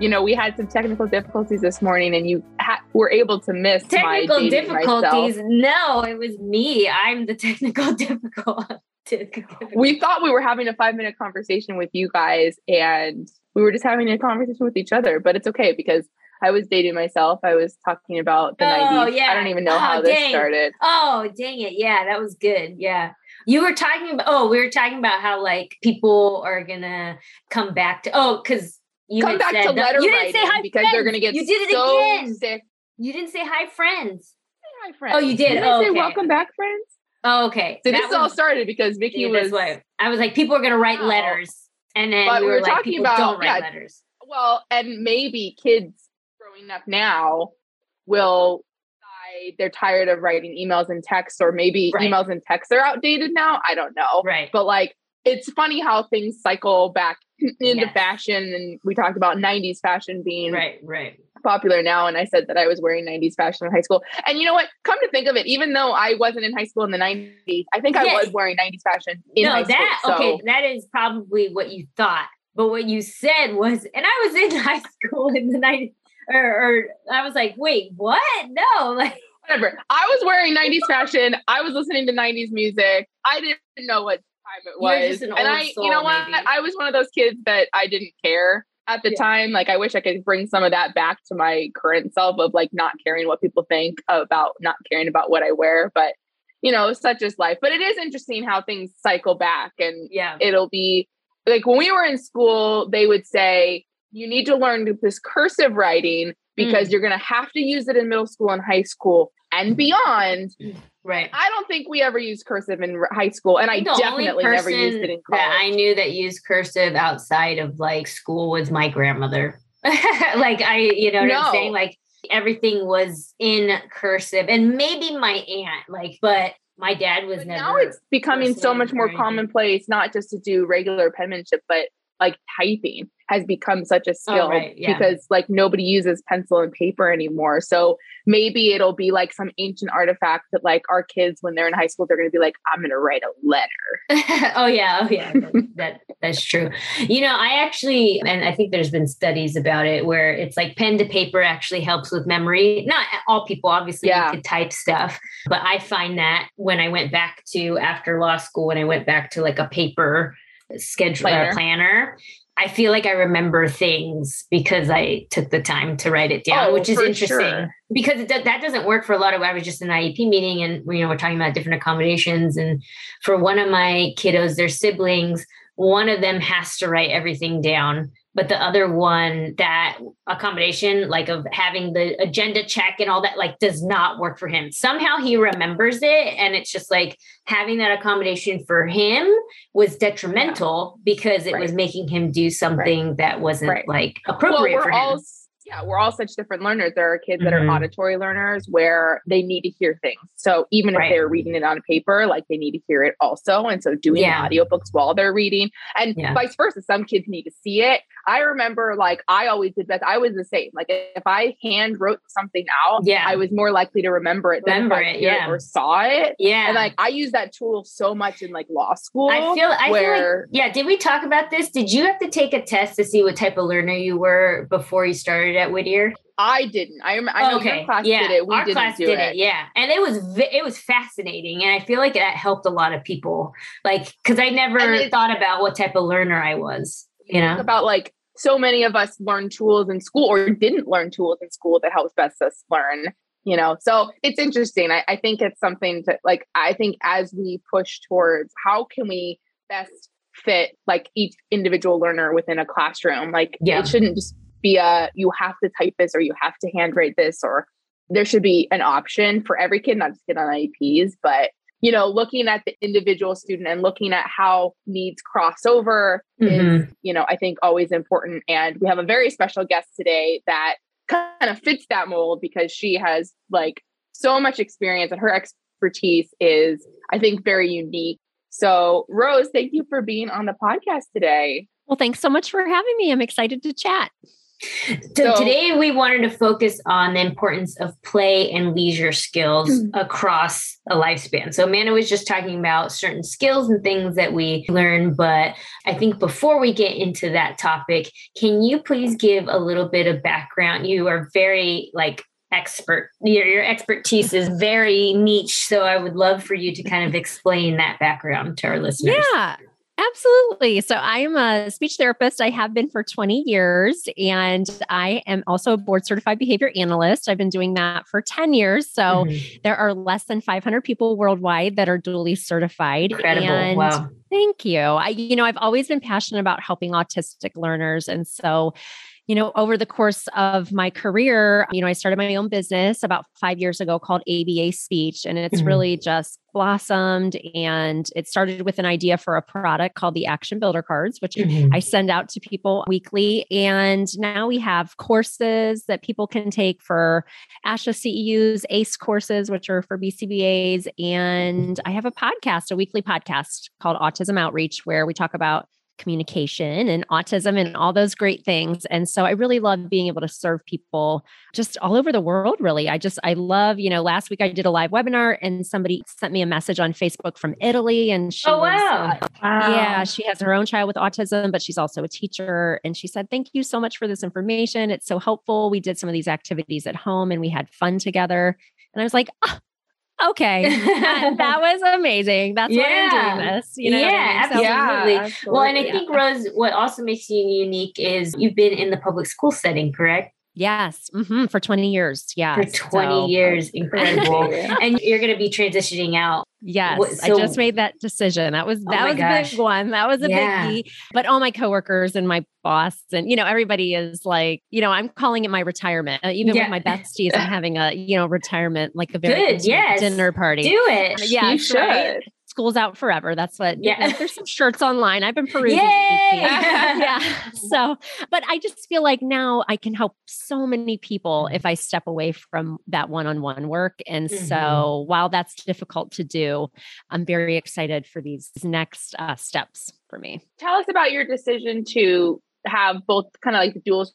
You know, we had some technical difficulties this morning, and you ha- were able to miss technical difficulties. Myself. No, it was me. I'm the technical difficult. we thought we were having a five minute conversation with you guys, and we were just having a conversation with each other. But it's okay because I was dating myself. I was talking about the oh, 90s. Yeah. I don't even know oh, how dang. this started. Oh, dang it. Yeah, that was good. Yeah. You were talking about, oh, we were talking about how like people are going to come back to, oh, because you come back to letter you didn't say hi because friends. they're going to get you did it so again. sick. You didn't say hi, friends. Hi, friends. Oh, you did. did oh, say okay. welcome back, friends. Oh, okay. So that this was, all started because Vicki was. Way. I was like, people are going to write letters, and then but we were, we were like, talking about don't write yeah, letters. Well, and maybe kids growing up now will they're tired of writing emails and texts, or maybe right. emails and texts are outdated now. I don't know. Right. But like, it's funny how things cycle back into yes. fashion. And we talked about 90s fashion being right, right. popular now. And I said that I was wearing 90s fashion in high school. And you know what? Come to think of it, even though I wasn't in high school in the 90s, I think yes. I was wearing 90s fashion in no, that, school. So. Okay, that is probably what you thought. But what you said was, and I was in high school in the 90s, or, or I was like, wait, what? No, like whatever. I was wearing 90s fashion. I was listening to 90s music. I didn't know what time it was. An and I, soul, you know what? Maybe. I was one of those kids that I didn't care at the yeah. time. Like, I wish I could bring some of that back to my current self of like not caring what people think about not caring about what I wear. But, you know, such is life. But it is interesting how things cycle back. And yeah, it'll be like when we were in school, they would say, you need to learn this cursive writing because mm. you're going to have to use it in middle school and high school and beyond. Right. I don't think we ever used cursive in high school, and I, I definitely never used it in college. That I knew that used cursive outside of like school was my grandmother. like I, you know what no. I'm saying? Like everything was in cursive, and maybe my aunt, like, but my dad was but never. Now it's becoming so much more commonplace, not just to do regular penmanship, but like typing has become such a oh, skill oh, right. yeah. because like nobody uses pencil and paper anymore. So maybe it'll be like some ancient artifact that like our kids when they're in high school they're going to be like I'm going to write a letter. oh yeah, oh yeah. that that's true. You know, I actually and I think there's been studies about it where it's like pen to paper actually helps with memory. Not all people obviously yeah. to type stuff, but I find that when I went back to after law school when I went back to like a paper schedule planner. planner. I feel like I remember things because I took the time to write it down, oh, which is interesting sure. because it, that doesn't work for a lot of. I was just an IEP meeting, and you know we're talking about different accommodations. And for one of my kiddos, their siblings, one of them has to write everything down but the other one that accommodation like of having the agenda check and all that like does not work for him somehow he remembers it and it's just like having that accommodation for him was detrimental because it right. was making him do something right. that wasn't right. like appropriate well, for him all, yeah, we're all such different learners. There are kids that mm-hmm. are auditory learners where they need to hear things. So even right. if they're reading it on paper, like they need to hear it also. And so doing yeah. audiobooks while they're reading and yeah. vice versa. Some kids need to see it. I remember like I always did best. I was the same. Like if I hand wrote something out, yeah. I was more likely to remember it remember than if I it, yeah. Or saw it. Yeah. And like I use that tool so much in like law school. I feel I where, feel like, yeah, did we talk about this? Did you have to take a test to see what type of learner you were before you started at Whittier? I didn't. I, I know okay. your class yeah. did it. We Our class did it. it. Yeah, and it was it was fascinating, and I feel like that helped a lot of people. Like, because I never thought about what type of learner I was. You know, about like so many of us learn tools in school or didn't learn tools in school that helps best us learn. You know, so it's interesting. I, I think it's something to like. I think as we push towards how can we best fit like each individual learner within a classroom, like yeah. it shouldn't just be a you have to type this or you have to handwrite this or there should be an option for every kid, not just kid on IEPs, but you know, looking at the individual student and looking at how needs cross over mm-hmm. is, you know, I think always important. And we have a very special guest today that kind of fits that mold because she has like so much experience and her expertise is, I think, very unique. So, Rose, thank you for being on the podcast today. Well, thanks so much for having me. I'm excited to chat. So, so, today we wanted to focus on the importance of play and leisure skills mm-hmm. across a lifespan. So Amanda was just talking about certain skills and things that we learn, but I think before we get into that topic, can you please give a little bit of background? You are very like expert your, your expertise is very niche so i would love for you to kind of explain that background to our listeners yeah Absolutely. So I am a speech therapist. I have been for 20 years, and I am also a board certified behavior analyst. I've been doing that for 10 years. So mm-hmm. there are less than 500 people worldwide that are duly certified. Incredible. And wow. Thank you. I, you know, I've always been passionate about helping autistic learners. And so you know, over the course of my career, you know, I started my own business about five years ago called ABA Speech, and it's mm-hmm. really just blossomed. And it started with an idea for a product called the Action Builder Cards, which mm-hmm. I send out to people weekly. And now we have courses that people can take for ASHA CEUs, ACE courses, which are for BCBAs. And I have a podcast, a weekly podcast called Autism Outreach, where we talk about communication and autism and all those great things. And so I really love being able to serve people just all over the world, really. I just, I love, you know, last week I did a live webinar and somebody sent me a message on Facebook from Italy. And she, oh, wow. Was, uh, wow. Yeah, she has her own child with autism, but she's also a teacher. And she said, Thank you so much for this information. It's so helpful. We did some of these activities at home and we had fun together. And I was like, oh, okay, that, that, was amazing. That's yeah. why I'm doing this. You know, yeah, absolutely. yeah, absolutely. Well, and I think Rose, what also makes you unique is you've been in the public school setting, correct? Yes, mm-hmm, for 20 years. Yeah, for 20 so, years, incredible. and you're going to be transitioning out. Yes, so, I just made that decision. That was oh that oh was gosh. a big one. That was a yeah. biggie. But all my coworkers and my boss and you know everybody is like, you know, I'm calling it my retirement. Uh, even yeah. with my besties, I'm having a you know retirement, like a very good yes. dinner party. Do it. Yeah, you should. Right? School's out forever. That's what, yeah. You know, there's some shirts online. I've been perusing. yeah. So, but I just feel like now I can help so many people if I step away from that one on one work. And mm-hmm. so while that's difficult to do, I'm very excited for these next uh, steps for me. Tell us about your decision to have both kind of like the dual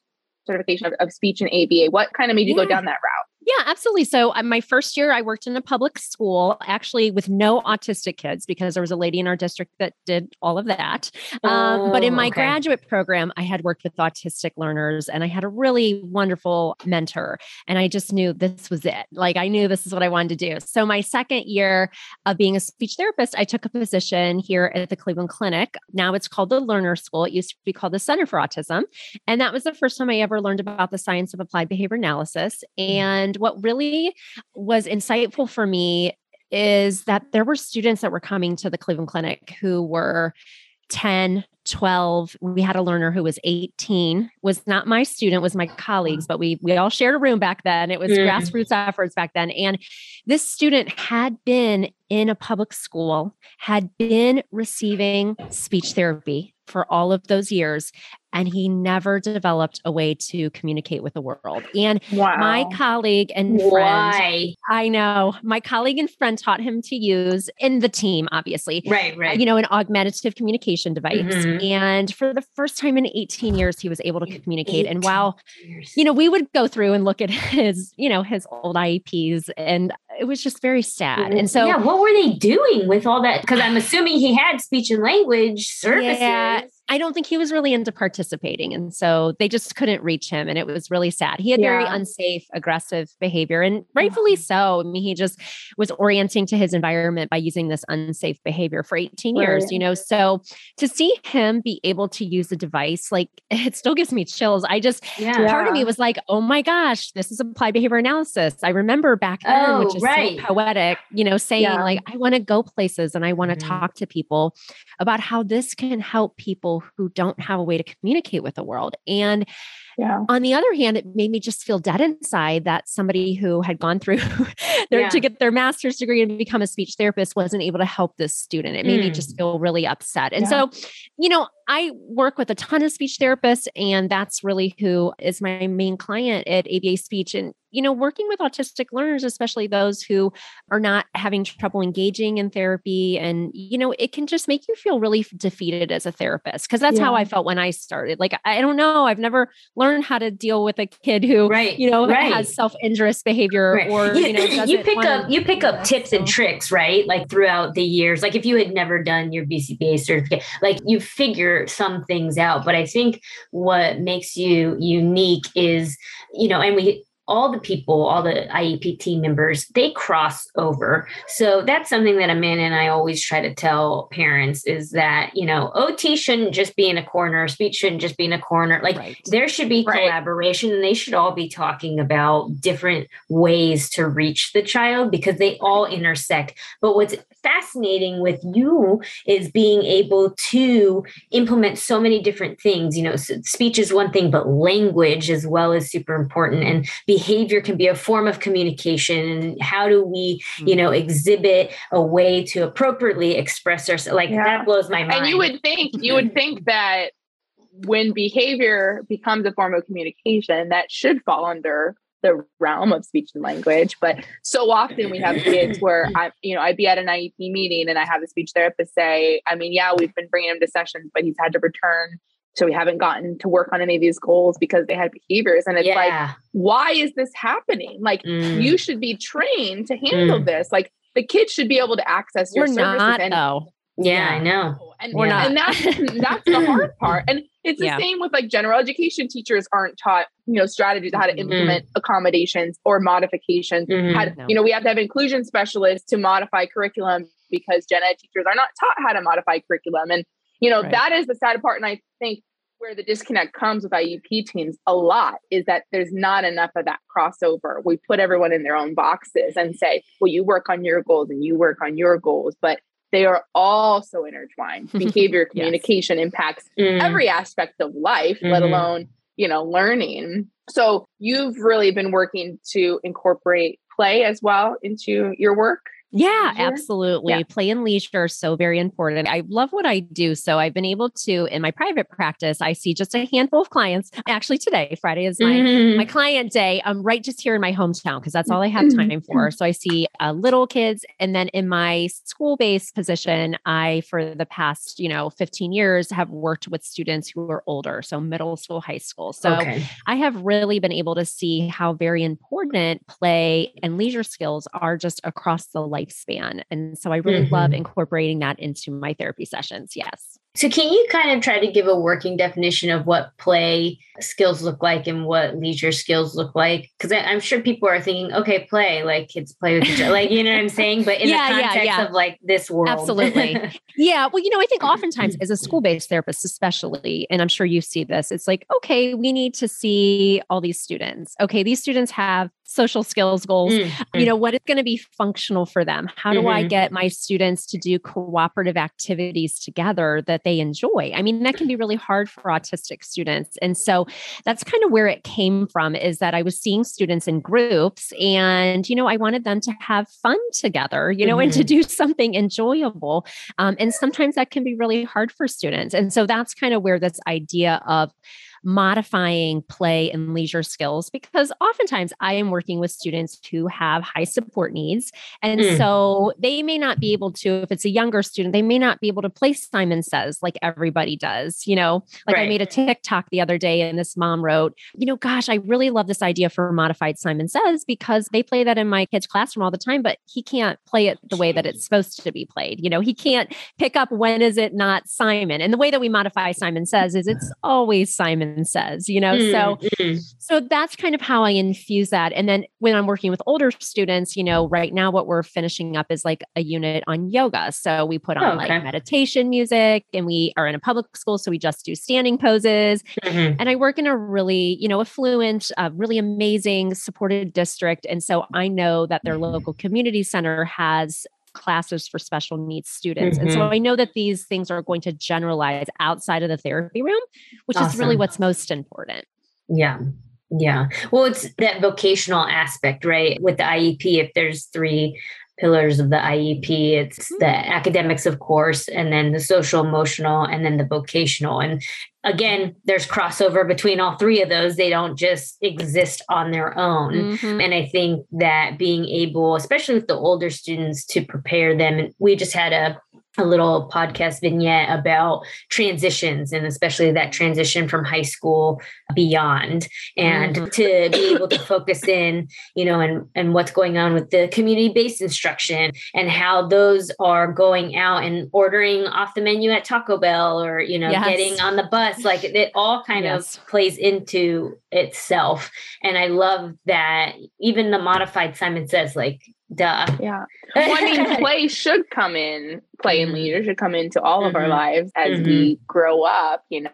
certification of, of speech and ABA. What kind of made you yeah. go down that route? Yeah, absolutely. So, uh, my first year, I worked in a public school, actually with no autistic kids, because there was a lady in our district that did all of that. Oh, um, but in oh, my okay. graduate program, I had worked with autistic learners and I had a really wonderful mentor. And I just knew this was it. Like, I knew this is what I wanted to do. So, my second year of being a speech therapist, I took a position here at the Cleveland Clinic. Now it's called the Learner School. It used to be called the Center for Autism. And that was the first time I ever learned about the science of applied behavior analysis. Mm. And and what really was insightful for me is that there were students that were coming to the Cleveland Clinic who were 10, 12. We had a learner who was 18, was not my student, was my colleagues, but we we all shared a room back then. It was mm. grassroots efforts back then. And this student had been in a public school, had been receiving speech therapy for all of those years and he never developed a way to communicate with the world. And wow. my colleague and friend, Why? I know, my colleague and friend taught him to use in the team, obviously, right, right, you know, an augmentative communication device. Mm-hmm. And for the first time in 18 years, he was able to communicate. And while, years. you know, we would go through and look at his, you know, his old IEPs, and it was just very sad. And so, yeah, what were they doing with all that? Because I'm assuming he had speech and language services. Yeah, I don't think he was really into participating. And so they just couldn't reach him. And it was really sad. He had yeah. very unsafe, aggressive behavior, and rightfully so. I mean, he just was orienting to his environment by using this unsafe behavior for 18 right. years, you know. So to see him be able to use a device, like it still gives me chills. I just, yeah. part of me was like, oh my gosh, this is applied behavior analysis. I remember back then, oh, which is right. so poetic, you know, saying yeah. like, I want to go places and I want to mm-hmm. talk to people about how this can help people who don't have a way to communicate with the world. And yeah. on the other hand, it made me just feel dead inside that somebody who had gone through their, yeah. to get their master's degree and become a speech therapist wasn't able to help this student. It made mm. me just feel really upset. And yeah. so, you know, I work with a ton of speech therapists, and that's really who is my main client at ABA Speech. And you know, working with autistic learners, especially those who are not having trouble engaging in therapy, and, you know, it can just make you feel really defeated as a therapist. Cause that's yeah. how I felt when I started. Like, I don't know, I've never learned how to deal with a kid who, right. you know, right. has self injurious behavior right. or, you, you know, you pick up, you pick up tips so. and tricks, right? Like throughout the years, like if you had never done your BCBA certificate, like you figure some things out. But I think what makes you unique is, you know, and we, all the people, all the IEP team members, they cross over. So that's something that Amanda and I always try to tell parents is that, you know, OT shouldn't just be in a corner, speech shouldn't just be in a corner. Like right. there should be right. collaboration and they should all be talking about different ways to reach the child because they all intersect. But what's fascinating with you is being able to implement so many different things. You know, speech is one thing, but language as well is super important. And behavior can be a form of communication. And how do we, you know, mm-hmm. exhibit a way to appropriately express ourselves? Like yeah. that blows my mind. And you would think, you would think that when behavior becomes a form of communication, that should fall under the realm of speech and language. But so often we have kids where I, you know, I'd be at an IEP meeting and I have a speech therapist say, I mean, yeah, we've been bringing him to sessions, but he's had to return. So we haven't gotten to work on any of these goals because they had behaviors. And it's yeah. like, why is this happening? Like, mm. you should be trained to handle mm. this. Like, the kids should be able to access your We're services. Not, and, though. Yeah, yeah, I know. And, We're not. and that's that's the hard part. And it's the yeah. same with like general education teachers aren't taught, you know, strategies how to mm-hmm. implement mm-hmm. accommodations or modifications. Mm-hmm. How to, no. You know, we have to have inclusion specialists to modify curriculum because gen ed teachers are not taught how to modify curriculum. And, you know, right. that is the sad part. And I think where the disconnect comes with IEP teams a lot is that there's not enough of that crossover. We put everyone in their own boxes and say, well, you work on your goals and you work on your goals. But they are all so intertwined. Behavior, communication yes. impacts mm. every aspect of life, mm-hmm. let alone, you know, learning. So you've really been working to incorporate play as well into your work. Yeah, leisure? absolutely. Yeah. Play and leisure are so very important. I love what I do. So I've been able to, in my private practice, I see just a handful of clients. Actually, today, Friday is my, mm-hmm. my client day. I'm um, right just here in my hometown because that's all I have time for. So I see uh, little kids. And then in my school based position, I, for the past, you know, 15 years, have worked with students who are older. So middle school, high school. So okay. I have really been able to see how very important play and leisure skills are just across the life lifespan. And so I really mm-hmm. love incorporating that into my therapy sessions. Yes. So, can you kind of try to give a working definition of what play skills look like and what leisure skills look like? Because I'm sure people are thinking, okay, play, like kids play with each other, like, you know what I'm saying? But in yeah, the context yeah, yeah. of like this world. Absolutely. yeah. Well, you know, I think oftentimes as a school based therapist, especially, and I'm sure you see this, it's like, okay, we need to see all these students. Okay, these students have social skills goals. Mm-hmm. You know, what is going to be functional for them? How do mm-hmm. I get my students to do cooperative activities together that they enjoy. I mean, that can be really hard for autistic students. And so that's kind of where it came from is that I was seeing students in groups and, you know, I wanted them to have fun together, you know, mm-hmm. and to mm-hmm. do something enjoyable. Um, and sometimes that can be really hard for students. And so that's kind of where this idea of modifying play and leisure skills because oftentimes I am working with students who have high support needs. And mm. so they may not be able to, if it's a younger student, they may not be able to play Simon Says like everybody does. You know, like right. I made a TikTok the other day and this mom wrote, you know, gosh, I really love this idea for modified Simon Says because they play that in my kid's classroom all the time, but he can't play it the way that it's supposed to be played. You know, he can't pick up when is it not Simon. And the way that we modify Simon Says is it's always Simon says, you know? Mm-hmm. So, so that's kind of how I infuse that. And then when I'm working with older students, you know, right now what we're finishing up is like a unit on yoga. So we put on oh, okay. like meditation music and we are in a public school. So we just do standing poses. Mm-hmm. And I work in a really, you know, affluent, uh, really amazing supported district. And so I know that their local community center has classes for special needs students. Mm-hmm. And so mm-hmm. I know that these things are going to generalize outside of the therapy room, which awesome. is really what's most important. Yeah. Yeah. Well, it's that vocational aspect, right? With the IEP, if there's three pillars of the IEP. It's the mm-hmm. academics, of course, and then the social emotional, and then the vocational. And again, there's crossover between all three of those. They don't just exist on their own. Mm-hmm. And I think that being able, especially with the older students, to prepare them, we just had a a little podcast vignette about transitions and especially that transition from high school beyond and mm-hmm. to be able to focus in you know and and what's going on with the community based instruction and how those are going out and ordering off the menu at Taco Bell or you know yes. getting on the bus like it all kind yes. of plays into itself and i love that even the modified simon says like duh yeah well, i mean play should come in play and mm-hmm. leader should come into all mm-hmm. of our mm-hmm. lives as mm-hmm. we grow up you know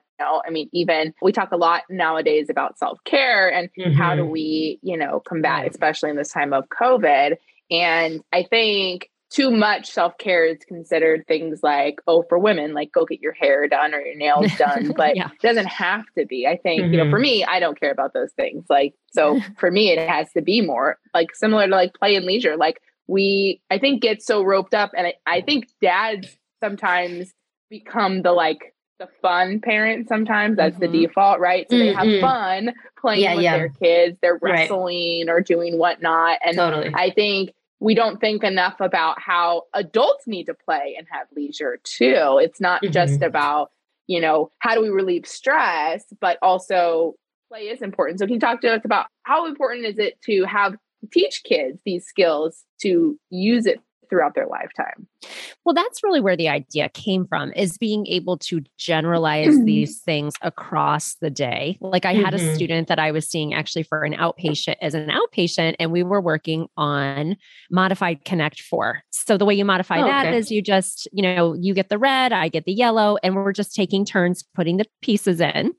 I mean, even we talk a lot nowadays about self care and mm-hmm. how do we, you know, combat, especially in this time of COVID. And I think too much self care is considered things like, oh, for women, like go get your hair done or your nails done, but yeah. it doesn't have to be. I think, mm-hmm. you know, for mm-hmm. me, I don't care about those things. Like, so for me, it has to be more like similar to like play and leisure. Like, we, I think, get so roped up. And I, I think dads sometimes become the like, the fun parent sometimes that's mm-hmm. the default right so mm-hmm. they have mm-hmm. fun playing yeah, with yeah. their kids they're wrestling right. or doing whatnot and totally. i think we don't think enough about how adults need to play and have leisure too. It's not mm-hmm. just about, you know, how do we relieve stress, but also play is important. So can you talk to us about how important is it to have teach kids these skills to use it throughout their lifetime. Well, that's really where the idea came from is being able to generalize mm-hmm. these things across the day. Like I had mm-hmm. a student that I was seeing actually for an outpatient as an outpatient and we were working on modified connect 4. So the way you modify oh, that okay. is you just, you know, you get the red, I get the yellow and we're just taking turns putting the pieces in.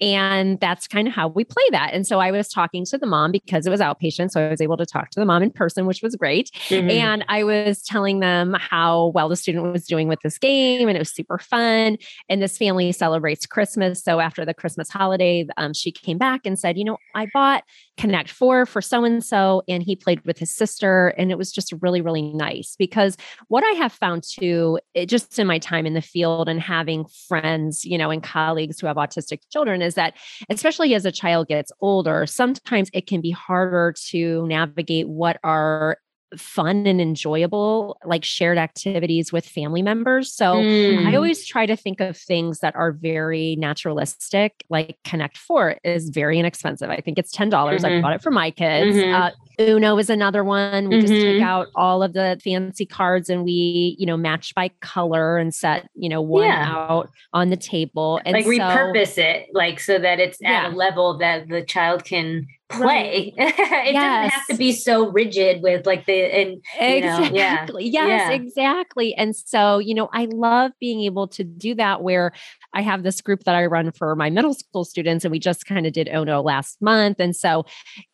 And that's kind of how we play that. And so I was talking to the mom because it was outpatient so I was able to talk to the mom in person which was great. Mm-hmm. And I was telling them how well the student was doing with this game and it was super fun. And this family celebrates Christmas. So after the Christmas holiday, um, she came back and said, You know, I bought Connect Four for so and so, and he played with his sister. And it was just really, really nice because what I have found too, it, just in my time in the field and having friends, you know, and colleagues who have autistic children is that, especially as a child gets older, sometimes it can be harder to navigate what are fun and enjoyable like shared activities with family members so mm. i always try to think of things that are very naturalistic like connect four is very inexpensive i think it's $10 mm-hmm. i bought it for my kids mm-hmm. uh, Uno is another one. We mm-hmm. just take out all of the fancy cards and we, you know, match by color and set, you know, one yeah. out on the table. And like so, repurpose it, like so that it's yeah. at a level that the child can play. Right. it yes. doesn't have to be so rigid with like the and exactly. Know, yeah. Yes, yeah. exactly. And so, you know, I love being able to do that where I have this group that I run for my middle school students and we just kind of did Uno last month. And so,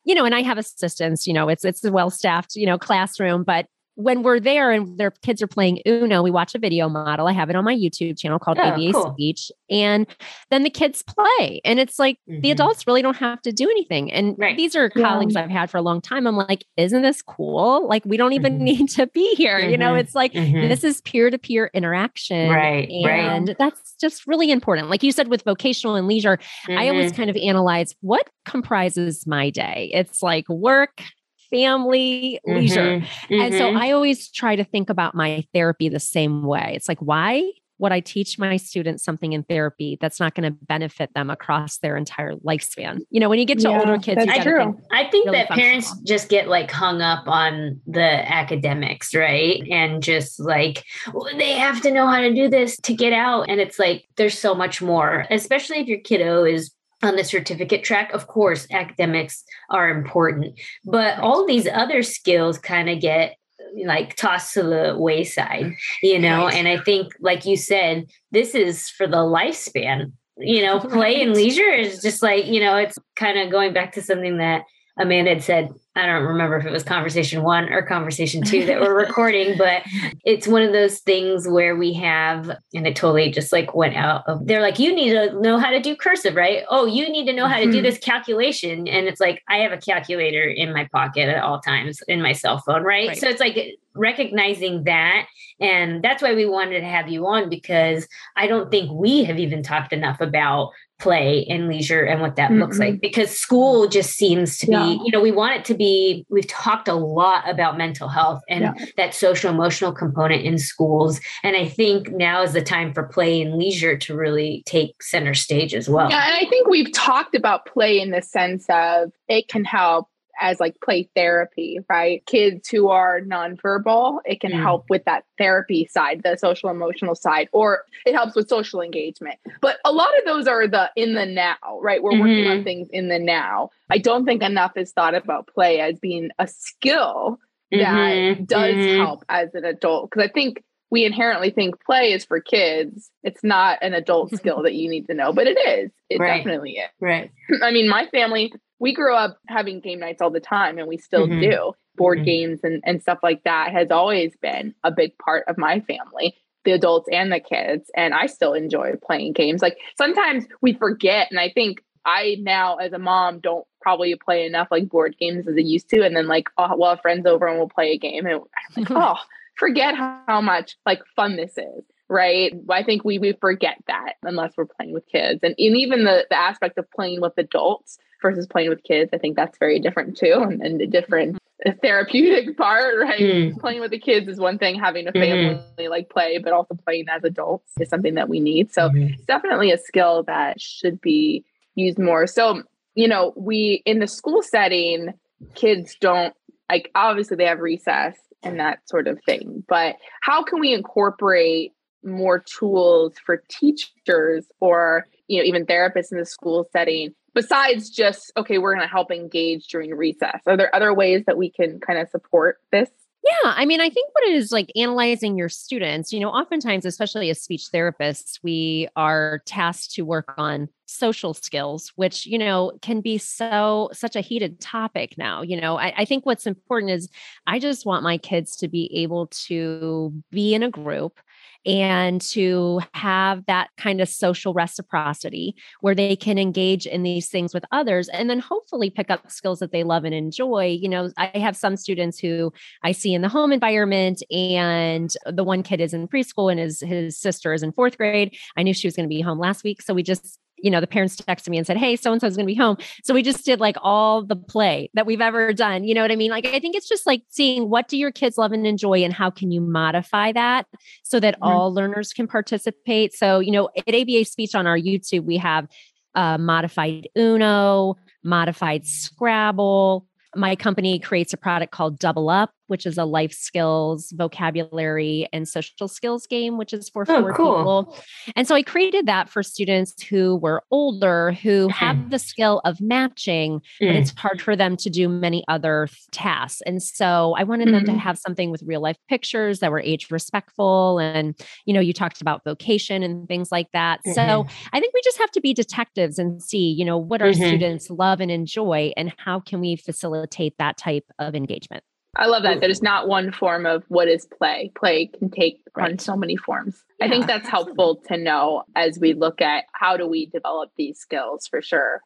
you know, and I have assistants, you know, it's it's a well-staffed, you know, classroom, but when we're there and their kids are playing Uno, we watch a video model. I have it on my YouTube channel called oh, ABA cool. Speech. And then the kids play. And it's like mm-hmm. the adults really don't have to do anything. And right. these are colleagues yeah. I've had for a long time. I'm like, isn't this cool? Like, we don't even mm-hmm. need to be here. Mm-hmm. You know, mm-hmm. it's like mm-hmm. this is peer to peer interaction. Right. And right. that's just really important. Like you said, with vocational and leisure, I always mm-hmm. kind of analyze what comprises my day. It's like work, family, mm-hmm, leisure. Mm-hmm. And so mm-hmm. I always try to think about my therapy the same way. It's like, why would I teach my students something in therapy that's not going to benefit them across their entire lifespan? You know, when you get to yeah, older kids, that's true. Think I think really that parents just get like hung up on the academics, right? And just like well, they have to know how to do this to get out. And it's like there's so much more, especially if your kiddo is on the certificate track. Of course, academics are important, but all these other skills kind of get like tossed to the wayside, you know? And I think, like you said, this is for the lifespan. You know, play and leisure is just like, you know, it's kind of going back to something that Amanda had said I don't remember if it was conversation one or conversation two that we're recording, but it's one of those things where we have, and it totally just like went out of, they're like, you need to know how to do cursive, right? Oh, you need to know how to do mm-hmm. this calculation. And it's like, I have a calculator in my pocket at all times in my cell phone, right? right. So it's like recognizing that. And that's why we wanted to have you on because I don't think we have even talked enough about play and leisure and what that mm-hmm. looks like mm-hmm. because school just seems to yeah. be you know we want it to be we've talked a lot about mental health and yeah. that social emotional component in schools and i think now is the time for play and leisure to really take center stage as well yeah and i think we've talked about play in the sense of it can help as like play therapy, right? Kids who are nonverbal, it can mm. help with that therapy side, the social emotional side, or it helps with social engagement. But a lot of those are the in the now, right? We're mm-hmm. working on mm-hmm. things in the now. I don't think enough is thought about play as being a skill that mm-hmm. does mm-hmm. help as an adult. Because I think we inherently think play is for kids. It's not an adult skill that you need to know, but it is. It right. definitely is. Right. I mean, my family we grew up having game nights all the time and we still mm-hmm. do. Board mm-hmm. games and, and stuff like that has always been a big part of my family, the adults and the kids. And I still enjoy playing games. Like sometimes we forget. And I think I now, as a mom, don't probably play enough like board games as I used to. And then, like, oh, we'll have friends over and we'll play a game. And I'm like, oh, forget how, much like fun this is right? I think we we forget that unless we're playing with kids, and, and even the the aspect of playing with adults versus playing with kids. I think that's very different too, and, and a different therapeutic part, right? Mm. Playing with the kids is one thing, having a mm-hmm. family mm. like play, but also playing as adults is something that we need. So mm. it's definitely a skill that should be used more. So, you know, we in the school setting, kids don't like obviously they have recess and that sort of thing, but how can we incorporate more tools for teachers or you know even therapists in the school setting besides just okay we're going to help engage during recess? Are there other ways that we can kind of support this yeah, I mean, I think what it is like analyzing your students, you know, oftentimes, especially as speech therapists, we are tasked to work on social skills, which, you know, can be so, such a heated topic now. You know, I, I think what's important is I just want my kids to be able to be in a group and to have that kind of social reciprocity where they can engage in these things with others and then hopefully pick up skills that they love and enjoy. You know, I have some students who I see in the home environment and the one kid is in preschool and his his sister is in 4th grade. I knew she was going to be home last week, so we just you know, the parents texted me and said, Hey, so and so is going to be home. So we just did like all the play that we've ever done. You know what I mean? Like, I think it's just like seeing what do your kids love and enjoy and how can you modify that so that mm-hmm. all learners can participate. So, you know, at ABA Speech on our YouTube, we have uh, modified Uno, modified Scrabble. My company creates a product called Double Up, which is a life skills, vocabulary, and social skills game, which is for oh, four cool. people. And so I created that for students who were older, who have mm-hmm. the skill of matching, mm. but it's hard for them to do many other tasks. And so I wanted mm-hmm. them to mm-hmm. have something with real life pictures that were age respectful. And, you know, you talked about vocation and things like that. Mm-hmm. So I think we just have to be detectives and see, you know, what our mm-hmm. students love and enjoy, and how can we facilitate that type of engagement. I love that. There's not one form of what is play. Play can take right. on so many forms. Yeah, I think that's helpful to know as we look at how do we develop these skills for sure.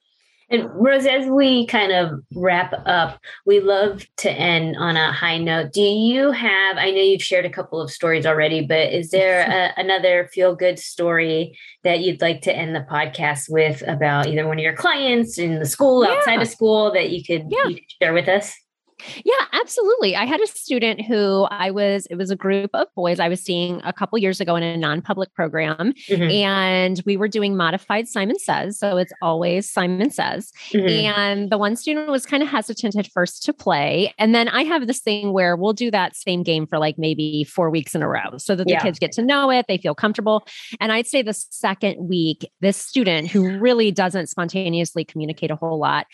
And Rose, as we kind of wrap up, we love to end on a high note. Do you have, I know you've shared a couple of stories already, but is there a, another feel good story that you'd like to end the podcast with about either one of your clients in the school, yeah. outside of school that you could, yeah. you could share with us? Yeah, absolutely. I had a student who I was, it was a group of boys I was seeing a couple years ago in a non public program. Mm-hmm. And we were doing modified Simon Says. So it's always Simon Says. Mm-hmm. And the one student was kind of hesitant at first to play. And then I have this thing where we'll do that same game for like maybe four weeks in a row so that the yeah. kids get to know it, they feel comfortable. And I'd say the second week, this student who really doesn't spontaneously communicate a whole lot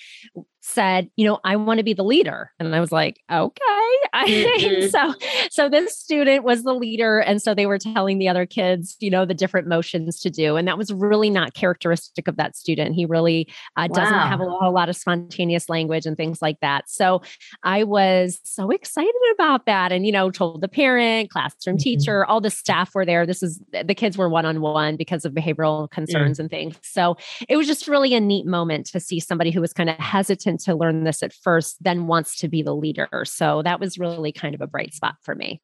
said, you know, I want to be the leader. And I was like, okay. Mm-hmm. so, so this student was the leader. And so they were telling the other kids, you know, the different motions to do. And that was really not characteristic of that student. He really uh, doesn't have a, a lot of spontaneous language and things like that. So I was so excited about that and, you know, told the parent, classroom mm-hmm. teacher, all the staff were there. This is the kids were one on one because of behavioral concerns and things. So it was just really a neat moment to see somebody who was kind of hesitant to learn this at first, then wants to be the leader. So that was really kind of a bright spot for me.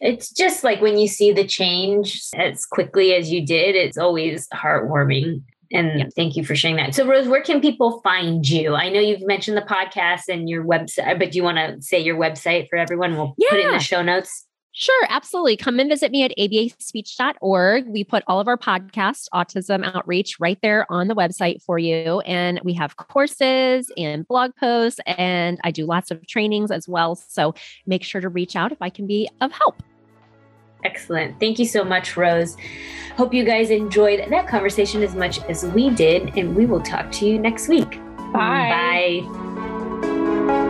It's just like when you see the change as quickly as you did, it's always heartwarming. And yeah. thank you for sharing that. So, Rose, where can people find you? I know you've mentioned the podcast and your website, but do you want to say your website for everyone? We'll yeah. put it in the show notes. Sure, absolutely. Come and visit me at abaspeech.org. We put all of our podcasts, autism outreach, right there on the website for you. And we have courses and blog posts, and I do lots of trainings as well. So make sure to reach out if I can be of help. Excellent. Thank you so much, Rose. Hope you guys enjoyed that conversation as much as we did, and we will talk to you next week. Bye. Bye.